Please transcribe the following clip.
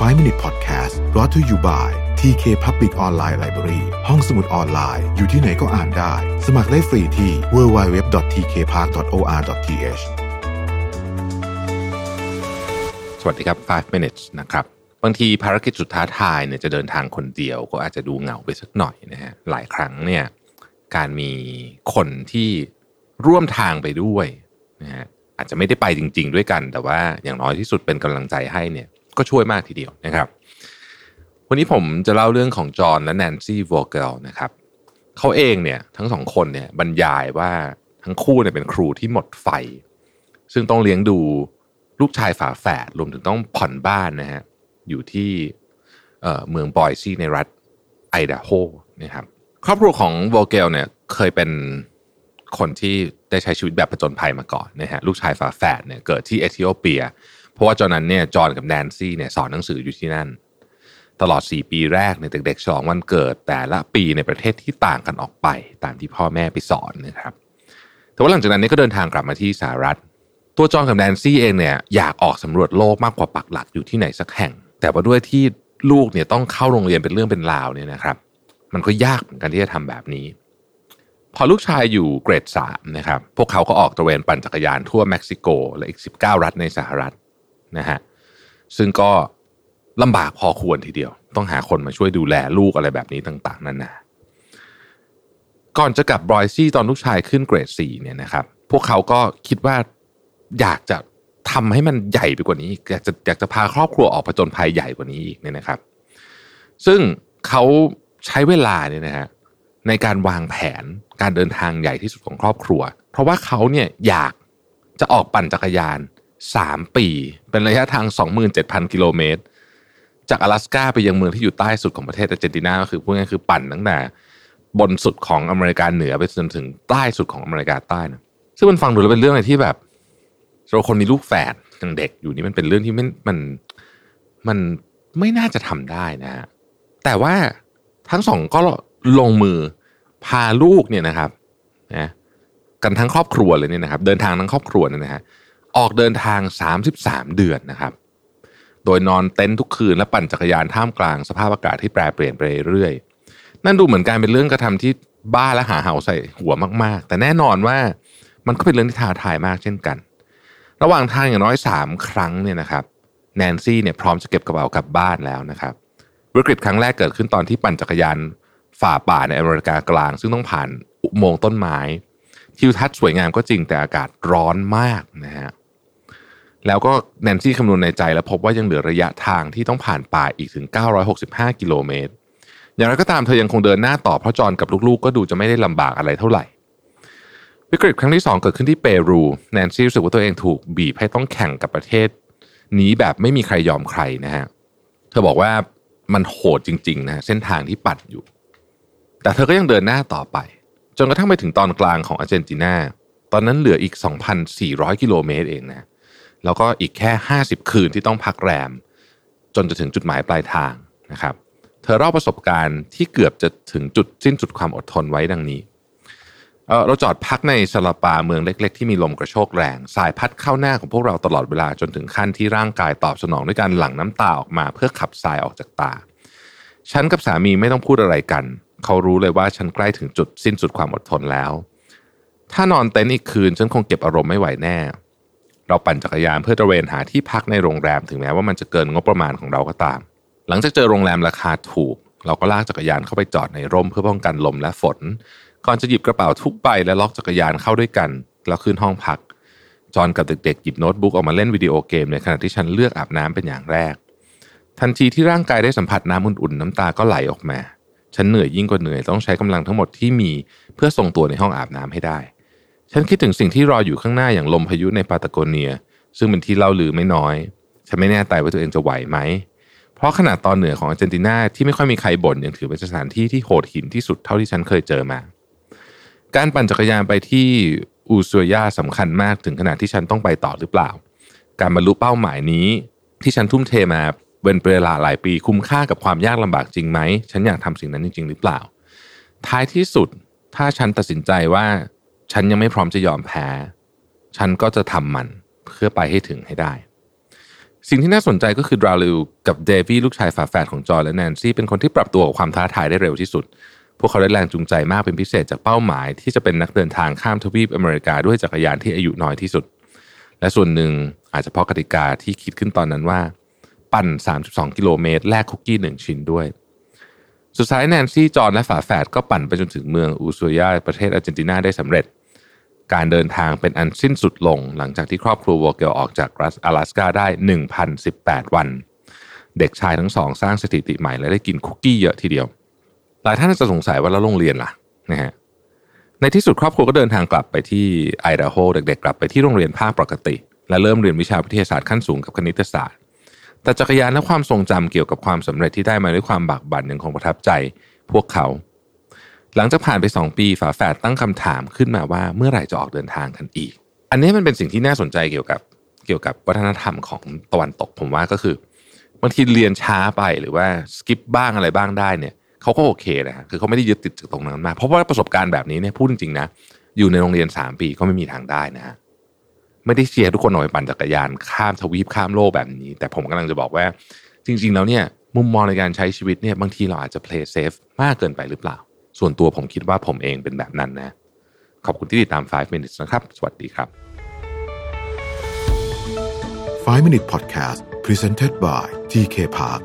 5 Minute Podcast brought to you by TK Public Online Library ห้องสมุดออนไลน์ อยู่ที่ไหนก็อ่านได้ สมัครได้ฟรีที่ www.tkpark.or.th สวัสดีครับ 5 minutes นะครับ บางทีภารกิจสุดท้าทายเนี่ยจะเดินทางคนเดียวก็อาจจะดูเหงาไปสักหน่อยนะฮะ หลายครั้งเนี่ยการมีคนที่ร่วมทางไปด้วยนะฮะอาจจะไม่ได้ไปจริง ๆ ด้วยกัน แต่ว่าอย่างน้อยที่สุดเป็นกำลังใจให้เนี่ย ก็ช่วยมากทีเดียวนะครับ วันนี้ผมจะเล่าเรื่องของจอห์นและแนนซี่วอเกลนะครับเขาเองเนี่ยทั้งสองคนเนี่ยบรรยายว่าทั้งคู่เนี่ยเป็นครูที่หมดไฟ ซึ่งต้องเลี้ยงดูลูกชายฝาแฝดรวมถึงต้องผ่อนบ้านนะฮะอยู่ที่เเมืองบอยซีในรัฐไอดาโฮนะครับครอบครัวของวอเกลเนี่ยเคยเป็นคนที่ได้ใช้ชีวิตแบบผจญภัยมาก่อนนะฮะลูกชายฝาแฝดเนี่ยเกิดที่เอธิโอเปีย ราะว่าตอนนั้นเนี่ยจอห์นกับแนนซี่เนี่ยสอนหนังสืออยู่ที่นั่น ตลอด 4 ปีแรกเนี่ยเด็กๆฉลองวันเกิดแต่ละปีในประเทศที่ต่างกันออกไป ตามที่พ่อแม่ไปสอนนะครับ แต่ว่าหลังจากนั้นเนี่ยก็เดินทางกลับมาที่สหรัฐ ตัวจอห์นกับแนนซี่เองเนี่ยอยากออกสำรวจโลกมากกว่าปักหลักอยู่ที่ไหนสักแห่ง แต่ว่าด้วยที่ลูกเนี่ยต้องเข้าโรงเรียนเป็นเรื่องเป็นราวเนี่ยนะครับ มันก็ยากเหมือนกันที่จะทำแบบนี้ พอลูกชายอยู่เกรดสามนะครับ พวกเขาก็ออกตระเวนปั่นจักรยานทั่วเม็กซิโก และอีก 19 รัฐในสหรัฐ นะฮะซึ่งก็ลำบากพอควรทีเดียว ต้องหาคนมาช่วยดูแลลูกอะไรแบบนี้ต่างๆนานาก่อนจะกลับบรอยซี่ตอนลูกชายขึ้นเกรดสี่เนี่ยนะครับพวกเขาก็คิดว่าอยากจะทำให้มันใหญ่ไปกว่านี้อีกอยากจะอยากจะพาครอบครัวออกผจญภัยใหญ่กว่านี้อีกเนี่ยนะครับ ซึ่งเขาใช้เวลาเนี่ยนะฮะในการวางแผนการเดินทางใหญ่ที่สุดของครอบครัว เพราะว่าเขาเนี่ยอยากจะออกปั่นจักรยาน 3 ปี เป็นระยะทาง 27,000 กิโลเมตร จาก阿拉斯ก้าไปยังเมืองที่อยู่ใต้สุดของประเทศอาร์เจนตินาก็คือพูดง่ายๆคือปั่นตั้งแต่บนสุดของอเมริกาเหนือไปจนถึงใต้สุดของอเมริกาใต้นะซึ่งมันฟังดูแล้วเป็นเรื่องอะไรที่แบบเราคนมีลูกแฝดยังเด็กอยู่นี่มันเป็นเรื่องที่มันมันมันไม่น่าจะทำได้นะฮะแต่ว่าทั้งสองก็ลงมือพาลูกเนี่ยนะครับนะกันทั้งครอบครัวเลยเนี่ยนะครับ เดินทางทั้งครอบครัวเนี่ยนะฮะ ออกเดินทาง 33 เดือนนะครับ โดยนอนเต็นท์ทุกคืนและปั่นจักรยานท่ามกลางสภาพอากาศที่แปรเปลี่ยนไปเรื่อยๆ นั่นดูเหมือนการเป็นเรื่องกระทำที่บ้าและหาเห่าใส่หัวมากๆ แต่แน่นอนว่ามันก็เป็นเรื่องที่ท้าทายมากเช่นกัน ระหว่างทางอย่างน้อย 3 ครั้งเนี่ยนะครับ แนนซี่เนี่ยพร้อมจะเก็บกระเป๋ากลับบ้านแล้วนะครับ วิกฤตครั้งแรกเกิดขึ้นตอนที่ปั่นจักรยานฝ่าป่าในอเมริกากลาง ซึ่งต้องผ่านอุโมงค์ต้นไม้ทิวทัศน์สวยงามก็จริงแต่อากาศร้อนมากนะฮะ แล้วก็แนนซี่คำนวณในใจแล้วพบว่ายังเหลือระยะทางที่ต้องผ่านป่าอีกถึง 965 กิโลเมตร อย่างไรก็ตามเธอยังคงเดินหน้าต่อเพราะจอนกับลูกๆ ก็ดูจะไม่ได้ลำบากอะไรเท่าไหร่ วิกฤตครั้งที่ 2 เกิดขึ้นที่เปรูแนนซี่รู้สึกว่าตัวเองถูกบีบให้ต้องแข่งกับประเทศ นี้แบบไม่มีใครยอมใครนะฮะเธอบอกว่ามันโหดจริงๆนะเส้นทางที่ปัดอยู่ แต่เธอก็ยังเดินหน้าต่อไป จนกระทั่งไปถึงตอนกลางของอาร์เจนตินาตอนนั้นเหลืออีก 2,400 กิโลเมตรเองนะ แล้วก็อีกแค่ 50 คืนที่ต้องพักแรม จนจะถึงจุดหมายปลายทางนะครับ เธอเล่าประสบการณ์ที่เกือบจะถึงจุดสิ้นสุดความอดทนไว้ดังนี้เเราจอดพักในซาลาปาเมืองเล็ก ๆ ที่มีลมกระโชกแรง สายพัดเข้าหน้าของพวกเราตลอดเวลาจนถึงขั้นที่ร่างกายตอบสนองด้วยการหลั่งน้ำตาออกมา เพื่อขับทรายออกจากตา ฉันกับสามีไม่ต้องพูดอะไรกัน เขารู้เลยว่าฉันใกล้ถึงจุดสิ้นสุดความอดทนแล้ว ถ้านอนเต็นท์อีกคืนฉันคงเก็บอารมณ์ไม่ไหวแน่ เราปั่นจักรยานเพื่อตระเวนหาที่พักในโรงแรมถึงแม้ว่ามันจะเกินงบประมาณของเราก็ตาม หลังจากเจอโรงแรมราคาถูก เราก็ลากจักรยานเข้าไปจอดในร่มเพื่อป้องกันลมและฝน ก่อนจะหยิบกระเป๋าทุกใบและล็อกจักรยานเข้าด้วยกัน แล้วขึ้นห้องพัก จอนกับเด็กๆหยิบโน้ตบุ๊กออกมาเล่นวิดีโอเกมในขณะที่ฉันเลือกอาบน้ำเป็นอย่างแรก ทันทีที่ร่างกายได้สัมผัสน้ำอุ่นๆน้ำตาก็ไหลออกมา ฉันเหนื่อยยิ่งกว่าเหนื่อยต้องใช้กำลังทั้งหมดที่มีเพื่อทรงตัวในห้องอาบน้ำให้ได้ ฉันคิดถึงสิ่งที่รออยู่ข้างหน้าอย่างลมพายุในปาตาโกเนีย ซึ่งเป็นที่เล่าลือไม่น้อย ฉันไม่แน่ใจว่าตัวเองจะไหวไหม เพราะขนาดตอนเหนือของอาร์เจนตินาที่ไม่ค่อยมีใครบ่นยังถือเป็นสถานที่ที่โหดหินที่สุดเท่าที่ฉันเคยเจอมา การปั่นจักรยานไปที่อูซัวยาสำคัญมากถึงขนาดที่ฉันต้องไปต่อหรือเปล่า การบรรลุเป้าหมายนี้ ที่ฉันทุ่มเทมาเป็นเวลาหลายปีคุ้มค่ากับความยากลำบากจริงไหม ฉันอยากทำสิ่งนั้นจริง ๆ หรือเปล่า ท้ายที่สุดถ้าฉันตัดสินใจว่า ฉันยังไม่พร้อมจะยอมแพ้ ฉันก็จะทำมันเพื่อไปให้ถึงให้ได้ สิ่งที่น่าสนใจก็คือดราลิวกับเดวี่ลูกชายฝาแฝดของจอร์และแนนซี่เป็นคนที่ปรับตัวกับความท้าทายได้เร็วที่สุด พวกเขาได้แรงจูงใจมากเป็นพิเศษจากเป้าหมาย ที่จะเป็นนักเดินทางข้ามทวีปอเมริกาด้วยจักรยานที่อายุน้อยที่สุด และส่วนหนึ่งอาจจะเพราะกติกาที่คิดขึ้นตอนนั้นว่า ปั่น 32 กิโลเมตรแลกคุกกี้หนึ่งชิ้นด้วยสุดท้ายแนนซี่จอร์และฝาแฝดก็ปั่นไปจนถึงเมืองอูซูยาประเทศอาร์เจนตินาได้สำเร็จ การเดินทางเป็นอันสิ้นสุดลง หลังจากที่ครอบครัววอลเกลออกจากรัฐ阿拉สกาได้ 1,018 วัน เด็กชายทั้งสองสร้างสถิติใหม่และได้กินคุกกี้เยอะทีเดียว หลายท่านจะสงสัยว่าแล้วโรงเรียนล่ะนะฮะในที่สุดครอบครัวก็เดินทางกลับไปที่ไอดาโฮเด็กๆ กลับไปที่โรงเรียนภาคปกติ และเริ่มเรียนวิชาวิทยาศาสตร์ขั้นสูงกับคณิตศาสตร์ แต่จักรยานและความทรงจำเกี่ยวกับความสำเร็จที่ได้มาด้วยความบากบั่นยังคงประทับใจ พวกเขา หลังจากผ่านไป 2 ปีฝาแฝดตั้งคำถามขึ้นมาว่าเมื่อไหร่จะออกเดินทางกันอีก อันนี้มันเป็นสิ่งที่น่าสนใจเกี่ยวกับเกี่ยวกับวัฒนธรรมของตะวันตก ผมว่าก็คือบางทีเรียนช้าไปหรือว่าสกิปบ้างอะไรบ้างได้เนี่ยเขาก็โอเคนะฮะคือเขาไม่ได้ยึดติดจากตรงนั้นมากเพราะว่าประสบการณ์แบบนี้เนี่ยพูดจริงๆนะอยู่ในโรงเรียน 3 ปีก็ไม่มีทางได้นะฮะไม่ได้เชียร์ทุกคนออกไปปั่นจักรยานข้ามทวีปข้ามโลกแบบนี้ แต่ผมกำลังจะบอกว่า จริง ๆ แล้วเนี่ยมุมมองในการใช้ชีวิตเนี่ยบางทีเราอาจจะ play safe มากเกินไปหรือเปล่า ส่วนตัวผมคิดว่าผมเองเป็นแบบนั้นนะ ขอบคุณที่ติดตาม 5 minutes นะครับ สวัสดีครับ 5 Minute Podcast Presented by TK Park